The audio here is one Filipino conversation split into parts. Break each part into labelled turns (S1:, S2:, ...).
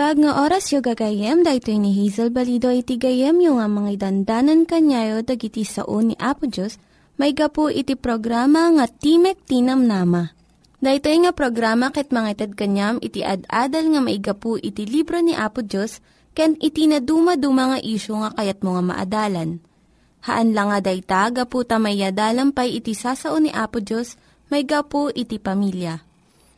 S1: Naimbag nga oras yung gagayem, dahito ni Hazel Balido iti gayem yung nga mga dandanan kanyayo dagiti sao ni Apo Diyos, may gapu iti programa nga Timek Tinam Nama. Dahito nga programa ket mga itad kanyam iti ad-adal nga maigapu iti libro ni Apo Diyos, ken iti na dumaduma nga isyo nga kayat mga maadalan. Haan lang nga dayta, gapu tamayadalam pay iti sasao ni Apo Diyos, may gapu iti pamilya.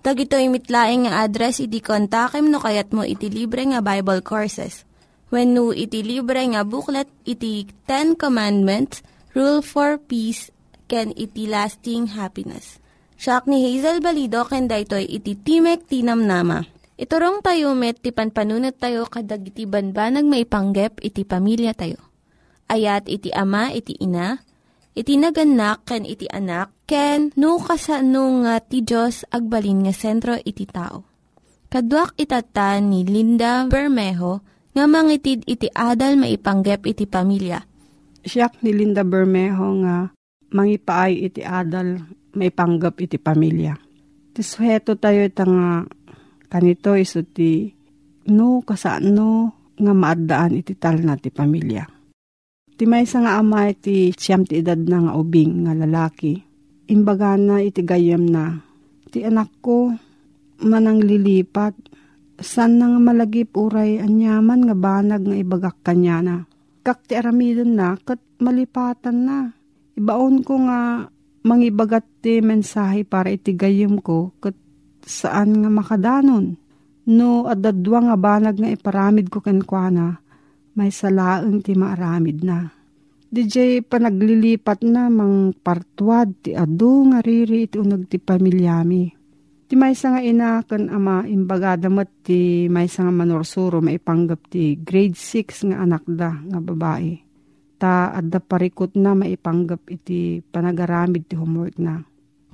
S1: Tag ito mitlaing nga address iti kontakem no kayat mo iti libre nga Bible Courses. When no iti libre nga booklet iti Ten Commandments, Rule for Peace, can iti lasting happiness. Siya ni Hazel Balido ken daytoy iti Timek Tinam Nama. Iturong tayo met ti panpanunat tayo kadag iti banbanag maipanggep iti pamilya tayo. Ayat iti ama iti ina, iti naganak ken iti anak, ken no kasano nga ti Diyos agbalin nga sentro iti tao. Kaduak itata ni Linda Bermejo nga mangitid iti adal maipanggep iti pamilya.
S2: Siyak ni Linda Bermejo nga mangipaay iti adal maipanggep iti pamilya. Ti suheto tayo nga kanito iso ti no kasano nga maaddaan iti tal na ti pamilya. Ti may nga ama iti siyam ti edad na nga ubing nga lalaki. Imbaga na iti gayam na. Ti anak ko manang lilipat. San nga malagip uray anyaman nga banag nga ibagak kanya na. Kak ti aramidon na kat malipatan na. Ibaon ko nga mangibagat ti mensahe para iti gayam ko kat saan nga makadanon. No adadwa nga banag nga iparamid ko kenkwana may salaeng ti maaramid na. DJ panaglilipat na mang partwad ti adu nga riri iti unag ti pamilyami. Ti may nga ina kan ama imbagada mat ti may nga manorsuro maipanggap ti grade 6 nga anak da nga babae. Ta adda parikot na maipanggap iti panagaramid ti homework na.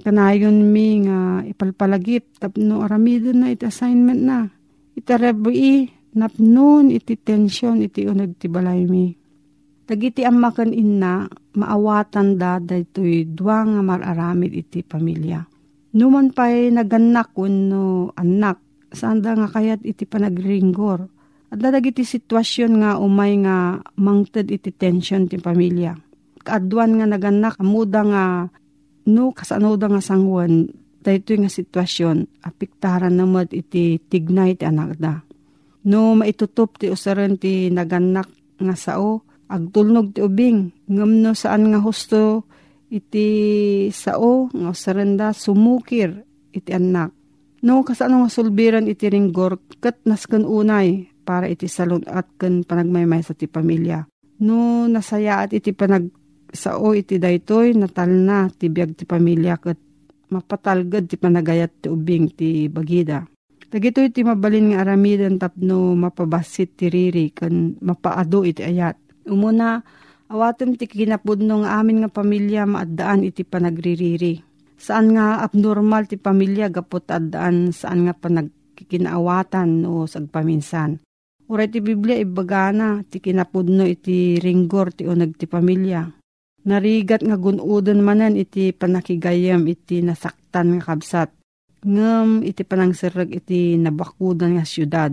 S2: Kanayon mi nga ipalpalagip tapno aramidon na iti assignment na. Itarebi napnon iti tensyon iti unag ti balay mi. Dagiti amakan inna, maawatan da daytoy dua nga mararamid iti pamilya. Numan pa'y naganak no anak, saan nga kayat iti panagringgor. At dagiti sitwasyon nga umay nga mangted iti tensyon ti pamilya. Kaadwan nga naganak, amuda nga no kasano da nga sangwan, daytoy nga sitwasyon, apiktaran namad iti tignay ti anak da. No maitutup ti usaran ti naganak nga sao, agtulnog ti ubing, ngam no saan nga husto iti sao, nga usaran da sumukir iti anak. No kasano nga sulbiran iti ringgor, kat naskan unay, para iti salon at kan panagmaymay sa ti pamilya. No nasaya at iti panag sao iti daytoy natal na ti biag ti pamilya kat mapatalgad ti panagayat ti ubing ti bagida. Dagito iti mabalin nga aramidan tapno mapabasit ti riri kan mapaado iti ayat. Umuna, awatem ti kinapudno nga amin nga pamilya maaddaan iti panagririri. Saan nga abnormal ti pamilya gapot addaan saan nga panagkikinaawatan o sagpaminsan. Uray ti Biblia ibagana ti kinapudno iti ringgor ti unag ti pamilya. Narigat nga gunudan manan iti panakigayam iti nasaktan nga kabsat. Ngem iti panangsirag iti nabakudan nga syudad.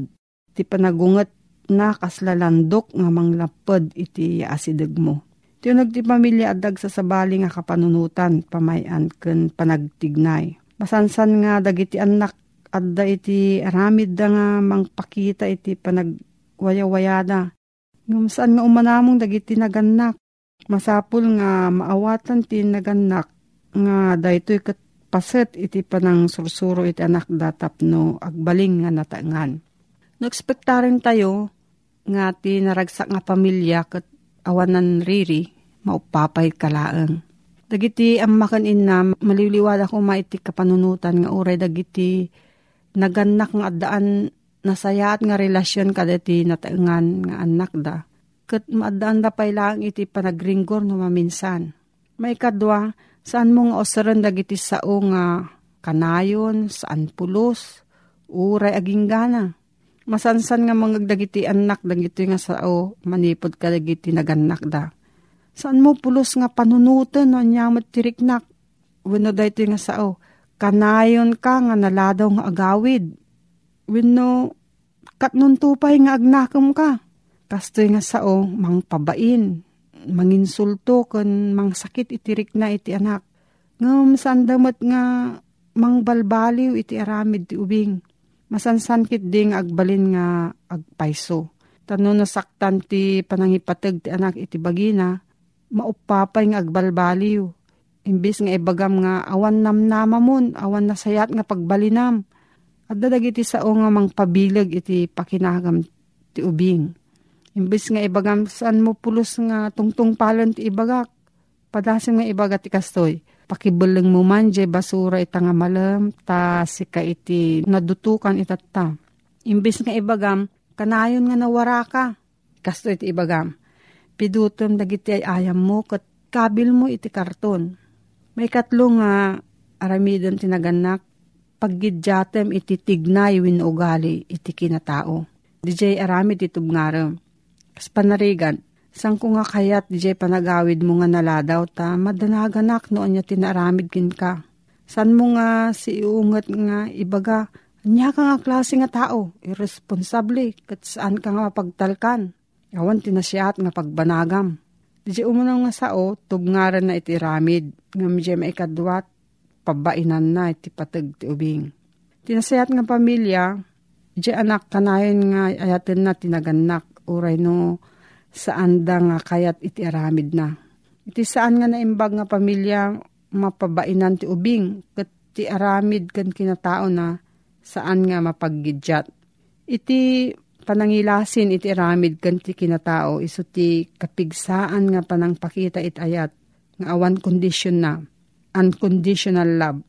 S2: Iti panagunget na kaslalandok nga manglapad iti asideg mo. Ti unag ti pamilya adag sa sabali nga kapanunutan pamayan ken panagtignay. Masansan nga dagiti anak adda iti aramid da nga mangpakita iti panagwayawayada. Ngum saan nga umanamong dagiti naganak. Masapul nga maawatan ti naganak nga daytoy kat paset iti panang sursuro iti anak datap no agbaling nga natangan. Nagspektarin tayo nga ti naragsak nga pamilya kat awanan riri maupapay kalaang. Dagiti ammakan inna maliliwala ko maiti kapanunutan nga uray dagiti naganak nga addaan nasayaat nga relasyon kadati nataengan nga anak da. Kat maadaan da lang iti panagringgor no maminsan. May kadwa, saan mo nga osaran dagiti sao nga kanayon, saan pulos, uray aging gana. Masansan nga mga dagiti anak dagiti nga sao manipod ka dagiti naganak da. Saan mo pulos nga panunutan no nyamot tiriknak. Wano dahito nga sao kanayon ka nga naladaw nga agawid. Wenno katnon tupay nga agnakam ka. Kastoy nga sao mang pabain, manginsulto kan mang sakit itirik na iti anak. Ngam saan damat nga mang balbaliw iti aramid ti ubing. Masansankit ding agbalin nga agpaiso. Tano nasaktan ti panangipatag ti anak iti bagina, maupapay nga agbalbaliw Imbis nga ibagam nga awan namnama mon, awan nasayat nga pagbalinam. At dadag iti sao nga mang pabilag iti pakinagam ti ubing. Imbis nga ibagam saan mo pulos nga tungtung palon ti ibagak. Padasim nga ibagat ti kastoy. Pakibulang mo man jay basura ita nga malam ta sika iti nadutukan itatta. Imbis nga ibagam kanayon nga nawara ka. Kastoy iti ibagam. Pidutom dagiti ay ayam mo kat kabil mo iti karton may katlo nga aramidon tinaganak, paggidyatem iti tignay win ugali iti kinatao. DJ aramid iti tubngarem. Kas panarigan, sang ko nga kayat DJ panagawid mo nga naladaw ta, madanaganak noon niya tinaramid kin ka. San mo nga si iungat nga ibaga, niya ka nga klase nga tao, irresponsable, kat saan ka nga mapagtalkan. Awan tinasyaat nga pagbanagam. Di umunang nga sao, tubngaran na iti ramid, nga medyo maikadwat, pabainan na iti patag ti ubing. Tinasayat nga pamilya, di anak kanayon nga ayatin na tinaganak, uray no saan da nga kayat iti aramid na. Iti saan nga naimbag nga pamilya, mapabainan ti ubing, kat ti aramid kan kinatao na saan nga mapaggidjat. Iti panangilasin iti aramid kan ti kinatao iso ti kapigsaan nga panangpakita it ayat nga awan condition na unconditional love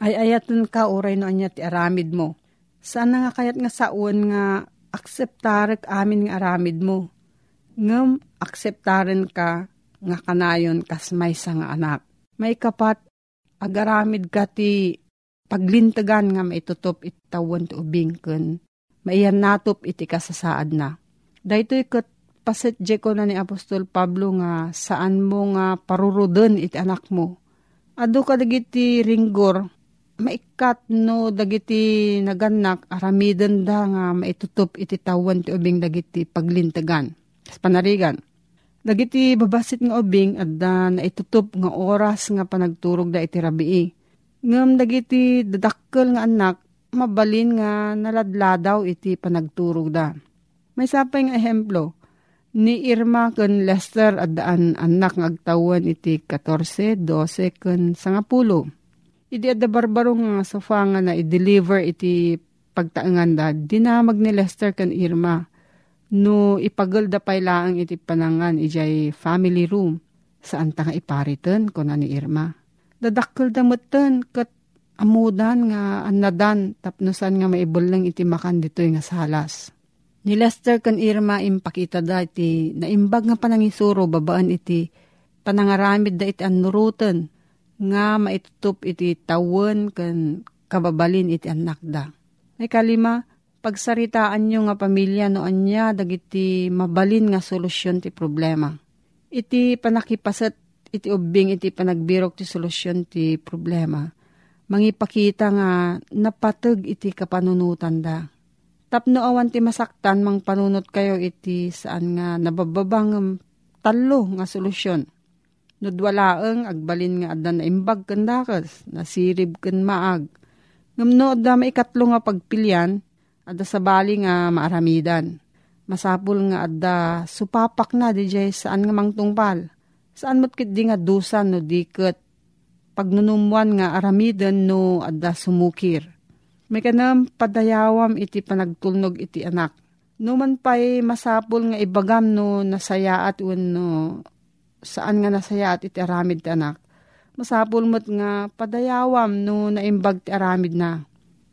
S2: ay ayaton ka oray no anya ti aramid mo saan nga kayat nga saon nga akseptarek amin nga aramid mo ngem akseptaren ka nga kanayon kas may nga anak may kapat agaramid ka ti paglintagan nga maitutop itawan ti ubing ken maiyan natop iti kasasaad na. Dahito ikat paset ko na ni Apostol Pablo nga saan mo nga paruruden iti anak mo. Ado ka ringgor, maikat no dagiti naganak aramiden da nga maitutup iti tawan ti ubing dagiti paglintagan. Sa panarigan. Dagiti babasit nga ubing at da naitutup nga oras nga panagturog da iti rabii. Ngam dagiti dadakkel nga anak mabalin nga naladladaw iti panagturog da. May sapay nga ehemplo, ni Irma ken Lester at daan anak ng agtawan iti 14, 12 ken sangapulo. Idi adda barbaro nga sofa nga na i-deliver iti pagtaangan da, dinamag ni Lester ken Irma. No ipagol da pay laang iti panangan ijay family room saan ta nga iparitan ko na ni Irma. Dadakkel da mutten kat amudan nga anadan tapnosan nga maibulang iti makan ditoy nga salas. Ni Lester kan Irma impakita da iti naimbag nga panangisuro babaan iti panangaramid da iti anuruten nga maitutup iti tawon kan kababalin iti anak da. Ay kalima, pagsaritaan nyo nga pamilya no anya dagiti mabalin nga solusyon ti problema. Iti panakipasat iti ubing iti panagbirok ti solusyon ti problema. Mangipakita nga napatag iti kapanunutan da. Tapno awan ti masaktan mang panunot kayo iti saan nga nabababang talo nga solusyon. Nudwalaeng agbalin nga adan na imbag kandakas, nasirib kan maag. Ngamno adda maikatlo nga pagpilyan, adda sa bali nga maaramidan. Masapul nga adda supapak na di jay saan nga mangtungpal. Saan mo't di nga dusan no diket pagnunumuan nga aramidan no adda sumukir. May kanam padayawam iti panagtulnog iti anak. Numan pa'y masapul nga ibagam no nasayaat un no saan nga nasayaat iti aramid anak. Masapul mo't nga padayawam no naimbag ti aramid na.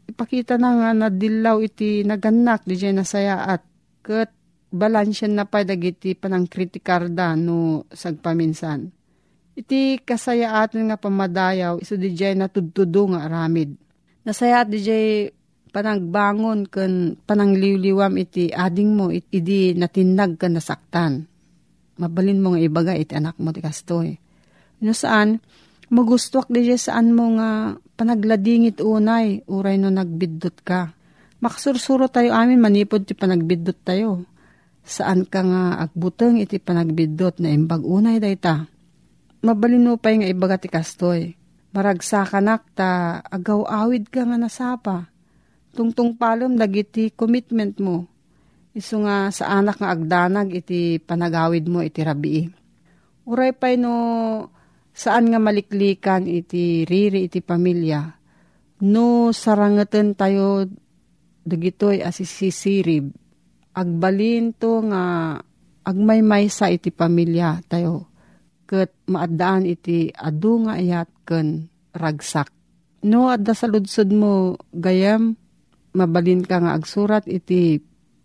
S2: Ipakita na nga na dilaw iti naganak di jay nasayaat. Kat balansyan na pa dagiti panang kritikarda no sagpaminsan. Iti kasayaatan nga pamadayaw iso di jay natudtudo nga aramid. Nasayaat di jay panagbangon kan panangliwliwam iti ading mo it, idi natinag ka nasaktan. Mabalin mo nga ibaga iti anak mo ti kastoy. No saan, magustuak di saan mo nga panagladingit unay, uray no nagbidot ka. Makasursuro tayo amin, manipod ti panagbidot tayo. Saan ka nga agbuteng iti panagbidot na imbag unay dayta. Mabalin mo pa nga ibaga ti kastoy. Maragsakan ta agaw awid ka nga nasapa tungtung palom dagiti commitment mo. Iso nga sa anak nga agdanag iti panagawid mo iti rabii. Uray pay no saan nga maliklikan iti riri iti pamilya. No sarangeten tayo dagitoy asisisirib. Agbalin to nga agmaymay sa iti pamilya tayo. Kat maadaan iti adu nga ayat ken ragsak. No, adda sa mo gayam, mabalin ka nga agsurat iti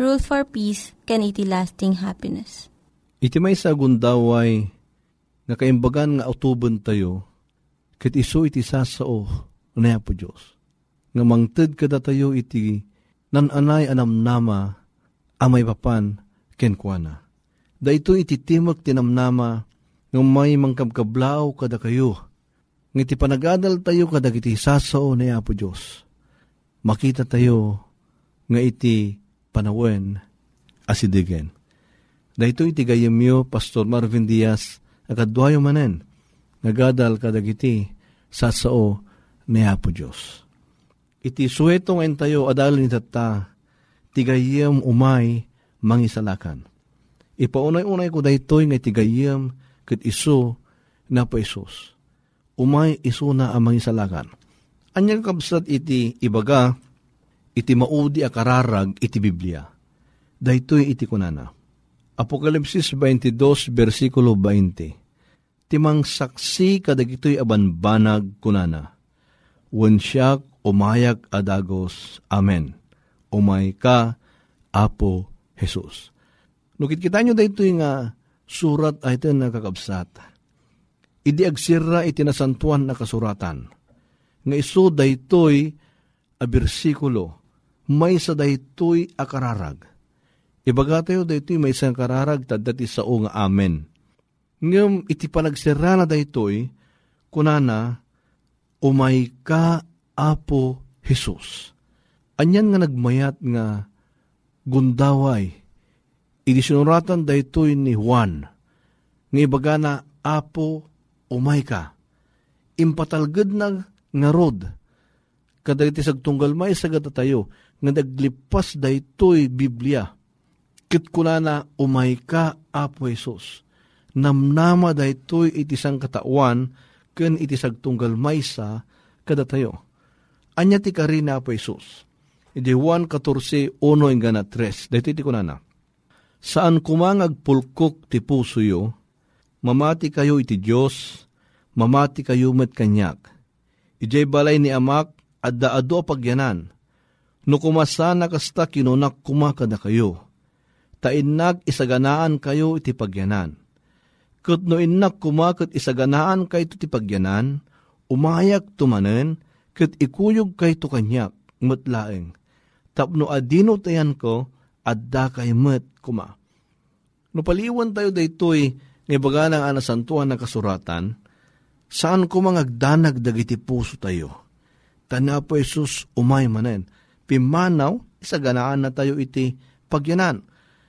S1: Rule for Peace, can iti lasting happiness.
S3: Iti may sa gundaway, nakaimbagan nga utuban tayo, kat iso iti sasao, na po Diyos. Nga mangted kada tayo iti nananay anam nama, amay papan, kenkwana. Da ito iti timok tinamnama, nga may mangkabkablaw kada kayo, nga iti panagadal tayo kada iti sasao na po Diyos. Makita tayo, nga iti panawen asidigen. Dahito iti gayemyo Pastor Marvin Diaz akadwayo manen nagadal kadagiti sa sao ni Apo Diyos. Iti suwetong entayo adalin itata tigayem umay mangisalakan. Ipaunay-unay ko daytoy nga tigayem ket iso na pa Isus. Umay iso na ang mangisalakan. Anyang kabsat iti ibaga iti maudi akararag iti Biblia. Daytoy iti kunana. Apokalipsis 22, versikulo 20. Timang saksi kadagitoy abanbanag kunana. Wensyak umayak adagos. Amen. Umay ka, Apo Jesus. Nukit kita nyo daytoy nga surat ay ito nakakabsat. Idi agsira iti nasantuan na kasuratan. Nga iso daytoy a bersikulo may sa daytoy akararag. Ibaga tayo daytoy may isang kararag tadati sa o nga amen. Ngam iti panagsira na daytoy, kunana, umay ka apo Jesus. Anyan nga nagmayat nga gundaway, iti sinuratan daytoy ni Juan, nga ibaga na apo umay ka. Impatalgad na nga rod, kadagiti sagtunggal may sagad tayo, nga naglipas daytoy Biblia. Kit na umay ka, Apo Jesus. Namnama daytoy iti sang katawan, ken iti sagtunggal maysa kada tayo. Anya ti karina Apo Jesus. Iti Juan 14, 1 ingana 3. Dito iti kunana. Saan kumangag pulkok ti puso yo, mamati kayo iti Diyos, mamati kayo met kanyak. Ijay balay ni amak, adda ado pagyanan, no kumasana kasta kinunak kumakada kayo. Tainnag isaganaan kayo iti pagyanan. Kat no innak kumakat isaganaan kayo iti pagyanan, umayak tumanen, kat ikuyog kayo to kanyak, matlaeng. Tapno adino tayan ko, adda kay met kuma. No paliwan tayo daytoy, nga baga ng anasantuan na kasuratan, saan ko mangagdanag dagiti puso tayo? Tana po Jesus umay manen. Pimanaw, isaganaan na tayo iti pagyanan.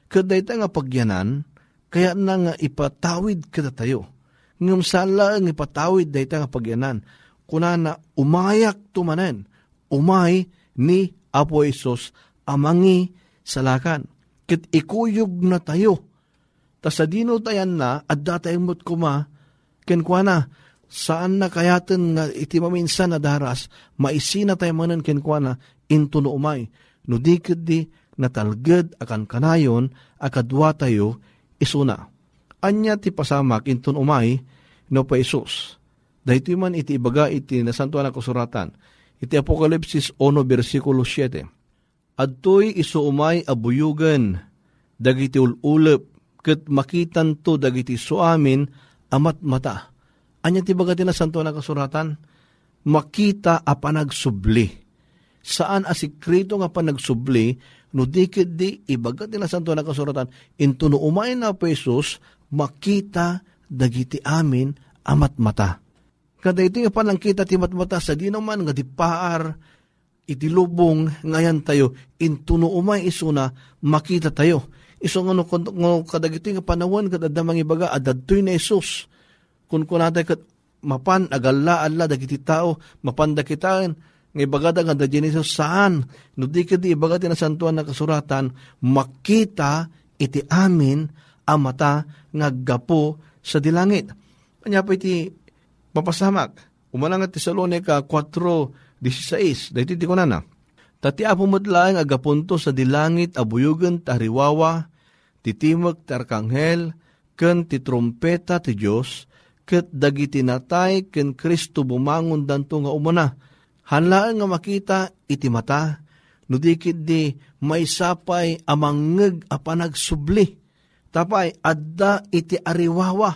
S3: Kaday nga pagyanan, kaya na nga ipatawid kada tayo. Ngam sala ang ipatawid day nga pagyanan. Kuna na umayak tumanen, umay ni Apo Isos amangi salakan. Kit ikuyog na tayo. Tas sa dino tayan na, at datayang mo't kuma, kenkwana, saan na kayaten nga iti maminsan na daras, maisina tayo manan kenkwana, into no umay. No di di natalged akan kanayon, akadwa tayo, isuna. Anya ti pasamak into umay, no pa Isus. Dahito man iti ibaga iti nasantuan na kusuratan. Iti Apokalipsis 1 versikulo 7. Adtoy iso umay abuyugan, dagiti ululep, ket makitan to dagiti suamin amat mata. Anya ti baga tinasanto na kasuratan? Makita a panagsubli. Saan a sikrito nga panagsubli, no dikit di ibaga tinasanto na kasuratan, into no umay na pesos, makita dagiti amin amat mata. Kada ito nga panangkita ti matmata sa di naman nga di paar, iti lubong ngayan tayo, into no umay isuna, makita tayo Iso nga no, no kadagito nga panawon kat adamang ibaga adadtoy na Isus. Kun kunatay kat mapan agalla alla dagiti tao mapanda kitaan nga ibagada nga dadyan Isus saan no di kadi ibaga tinasantuan na kasuratan makita iti amin ang mata nga gapo sa dilangit. Kanya pa iti papasamak. Umanang at Tesalonica 4.16. Dahil iti ko na na. Tati apo matlaang agapunto sa dilangit abuyugan tariwawa titimag ti arkanghel, ken ti trompeta ti Diyos, ket dagiti natay ken Kristo bumangon danto nga umuna. Hanlaan nga makita iti mata, no dikit di may sapay amangeg a panagsubli. Tapay adda iti ariwawa,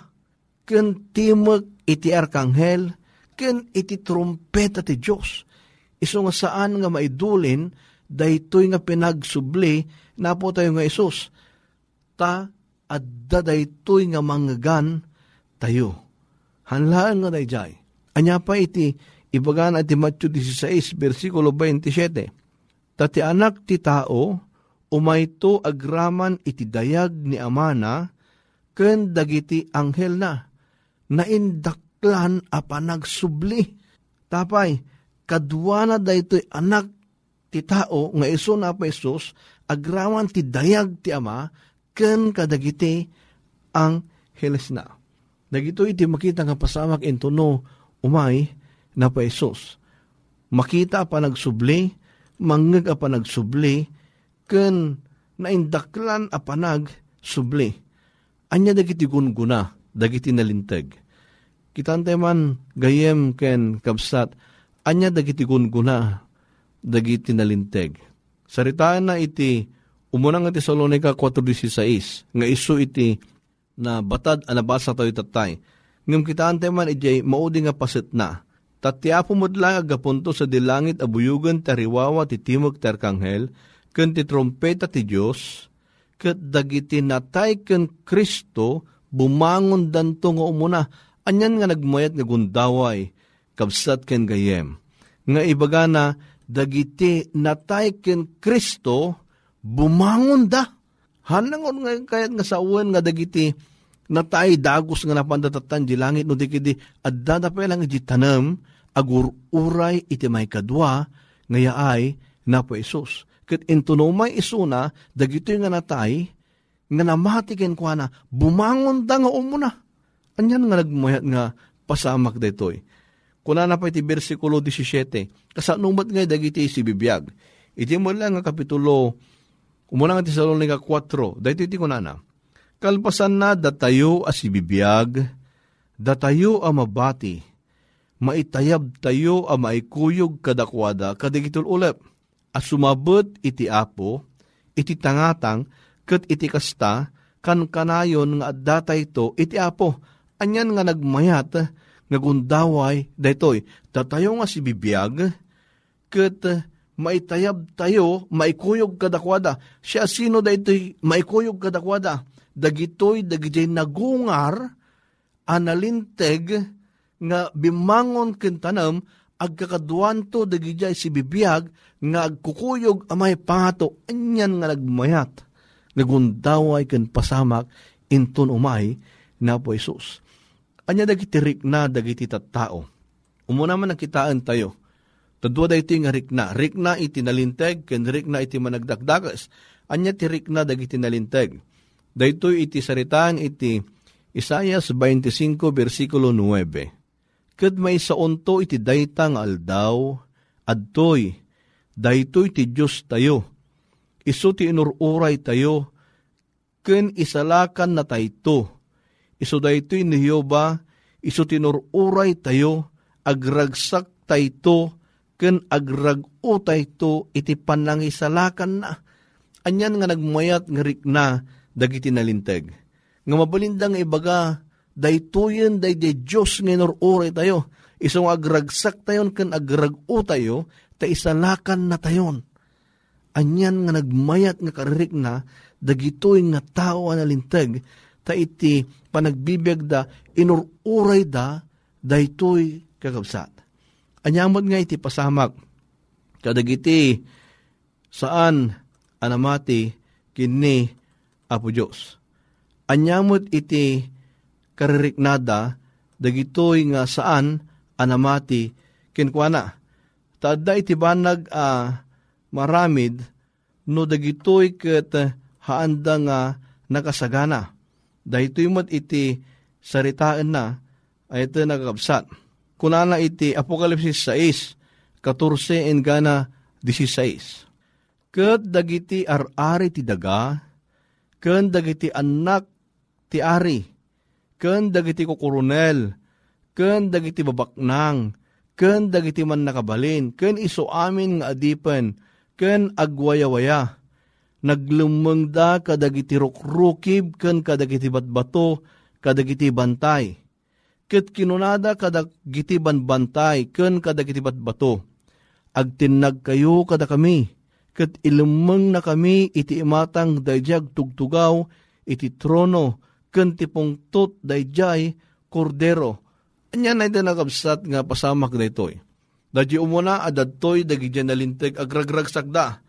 S3: ken timag iti arkanghel, ken iti trompeta ti Diyos. Iso nga saan nga maidulin, daytoy nga pinagsubli, napo tayo nga Isus ta adda daytoy nga manggan tayo. Hanlaan nga dayjay. Anya pa iti ibaga na iti Matthew 16 versikulo 27. Tati anak ti tao umayto agraman iti dayag ni amana ken dagiti anghel na naindaklan a panagsubli. Tapay, kadwana daytoy anak ti tao nga iso na pa Isus, agraman ti dayag ti ama, ken kadagiti ang heles na. Dagito iti makita nga pasamak into no umay na pa Isos. Makita pa nagsubli, mangag pa nagsubli, ken naindaklan a panag subli. Anya dagiti gunguna, dagiti nalinteg. Kitante man gayem ken kabsat, anya dagiti gunguna, dagiti nalinteg. Saritaan na iti Umunang nga Tesalonica 4.16, nga iso iti na batad anabasa tayo tatay. Ngam kita ante man ijay maudi nga pasit na. Tatya pumudlang agapunto sa dilangit abuyugan tariwawa ti timog terkanghel, ken ti trompeta ti Diyos, ket dagiti natay ken Kristo, bumangon danto nga umuna, anyan nga nagmayat nga gundaway, kabsat ken gayem. Nga ibaga na, dagiti natay ken Kristo, bumangon da. Hanangon nga kayat nga sa uwan nga dagiti natay dagos nga napandatatan di langit no di kidi adda pa lang iti tanam agur uray iti may kadwa nga yaay na po Isus. Kat intunomay isuna dagito nga natay nga namatiken kwa na bumangon da nga umuna. Anyan nga nagmayat nga pasamak daytoy. Kuna na pa iti versikulo 17, kasanumat nga dagiti si bibiyag. Iti mo lang nga kapitulo, umuna nga ti Salonika 4, dahito iti kunana. Kalpasan na datayo as ibibiyag, datayo a mabati, maitayab tayo a maikuyog kadakwada kadigitol ulep, as sumabot iti apo, iti tangatang, kat iti kasta, kan kanayon nga datay to, iti apo, anyan nga nagmayat, ngagundaway daytoy tatayo nga si bibiyag ket maitayab tayo maikuyog kadakwada. Siya sino daytoy maikuyog kadakwada? Dagitoy dagitoy nagungar analinteg nga bimangon ken tanam agkakaduanto dagijay si bibiyag nga agkukuyog amay pangato anyan nga nagmayat nagundaway ken pasamak inton umay na po Jesus Anya dagiti rikna dagiti tattao. Umuna man nakitaan tayo. Tadwa da iti nga rikna. Rikna iti nalinteg, ken rikna iti managdakdakas. Anya ti rikna dagiti nalinteg. Dayto iti saritaan iti Isayas 25 versikulo 9. Kat may saunto iti dayta nga aldaw, adtoy, daytoy ti Diyos tayo. Isu ti inururay tayo, ken isalakan na tayto iso daytoy ni Hioba, iso tinururay tayo, agragsak tayto, ken agrag-o tayto, iti panangisalakan na. Anyan nga nagmayat nga rikna, dagiti nalinteg. Nga mabalindang ibaga, daytoyen day de Diyos nga inururay tayo, isong agragsak tayon ken agrag-o tayo, ta isalakan na tayon. Anyan nga nagmayat nga karirik na, dagitoy nga tao analinteg, ta iti panagbibiyag da, inururay da, daytoy kakabsat. Anyamod nga iti pasamak, kadagiti saan anamati kini Apo Diyos. Anyamot iti kaririknada, dagitoy nga saan anamati kinkwana. Taadda iti banag uh, maramid, no dagitoy ket haanda nga nakasagana dahito mat iti saritaan na, ay ito nagkabsat. Kunana iti Apokalipsis 6, 14 en gana 16. Kat dagiti ar-ari ti daga, ken dagiti anak ti ari, ken dagiti kukurunel, ken dagiti babaknang, ken dagiti man nakabalin, ken iso amin nga adipen, ken agwayawaya, naglumeng da kadagiti rukrukib ken kadagiti batbato kadagiti bantay. Ket kinunada kadagiti banbantay ken kadagiti batbato. Agtinag kayo kada kami, ket ilumeng na kami iti imatang dayjag tugtugaw iti trono ken ti pungtot dayjay kordero. Anya na ito nakabsat nga pasamak na ito'y. Dadyo umuna adadtoy dagi nalinteg agragrag sakda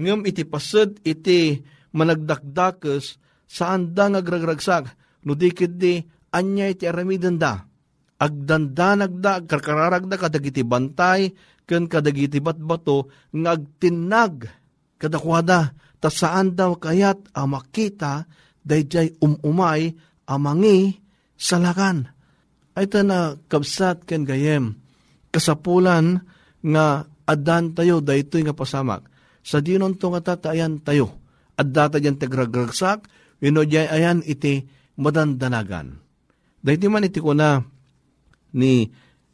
S3: ngem iti pased iti managdakdakes saan da ngagragragsak no dikit di anya iti aramiden da agdandanag da karkararag da kadagiti bantay ken kadagiti batbato ngagtinag kadakwada ta saan daw kayat a makita dayjay umumay amangi salakan ay ta na kabsat ken gayem kasapulan nga adan tayo daytoy nga pasamak sa dinon to nga tayo. At data dyan tagragragsak, wino dyan ayan iti madandanagan. Dahiti man iti ko na ni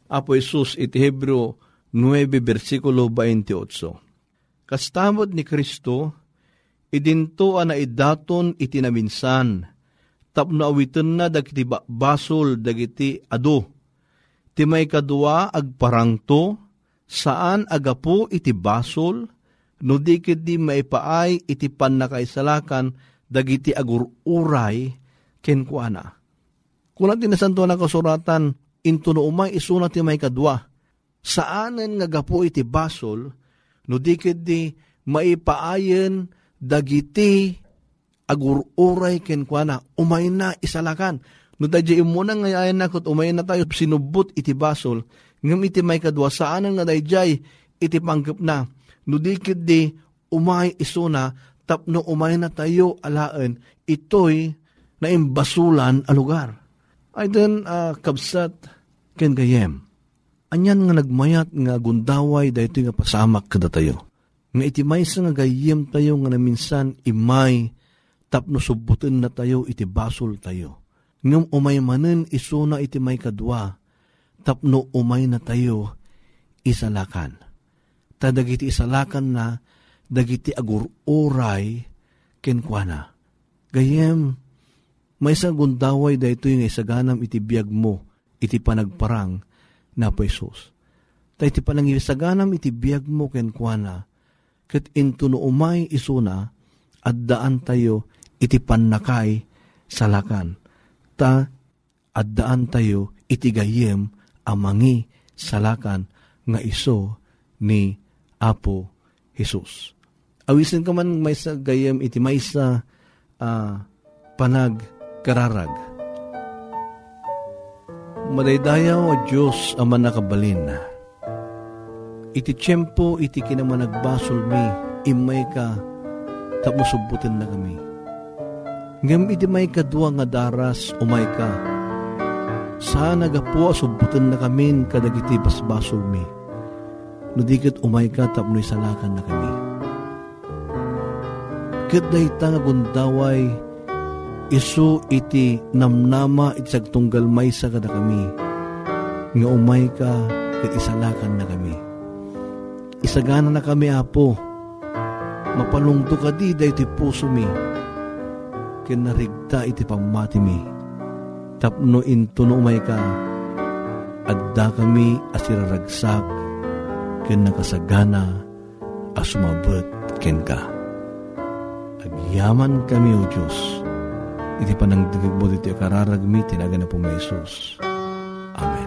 S3: Apo Isus iti Hebreo 9 versikulo 28. Kastamod ni Kristo, idinto na idaton iti naminsan, tapno awitin na dagiti basol dagiti ado. Ti may kadua agparangto, saan agapo iti basol, no dikit di maipaay iti pan nakaisalakan dagiti agururay kenkuana. Kung natin nasanto na kasuratan, into no umay isuna ti may kadwa, saanen nga gapo iti basol, no dikit di maipaayen dagiti agururay ken kuana, umay na isalakan. No dadya imo na kut umay na tayo sinubot iti basol, ngam iti may kadwa saan nga dayjay iti panggap na. No dikit di umay isuna, tapno umay na tayo alaan, itoy na imbasulan a lugar. Ay den uh, kabsat ken gayem. Anyan nga nagmayat nga gundaway dayto nga pasamak kada tayo. Nga iti maysa nga gayem tayo nga naminsan imay tapno subutin na tayo iti basol tayo. Ngam umay manen isuna iti may kadwa, tapno umay na tayo isalakan. Ta dagiti isalakan na, dagiti agururay kenkwana. Gayem, may isang gundaway da ito yung isaganam iti biyag mo, iti panagparang na po Isus. Ta iti panangisaganam iti biyag mo kenkwana, ket into no umay isuna, at daan tayo iti pannakay salakan. Ta addaan tayo iti gayem amangi salakan nga iso ni Apo Jesus. Awisin ka man may sa gayem iti may sa uh, panag kararag. Madaydayaw a Diyos ang manakabalin na. Iti tiyempo iti kinamanagbasol mi, imay ka, tapos subutin na kami Ngam iti may kadwa nga daras umay ka. Sana gapo subutan na kami kadagiti basbasol mi. Nudikit umay ka tapno isalakan na kami. Kat dahita nga gundaway isu iti namnama iti sagtunggal may sa kada kami. Nga umay ka kat isalakan na kami. Isagana na kami apo. Mapalungto ka di dahi ti puso mi ken narigta iti pamati mi. Tapno into no umay ka, adda kami asiraragsak, ken nakasagana, asumabot ken ka. Agyaman kami, O Diyos, iti panangdigig mo iti akararagmi, tinaga na po may Isus. Amen.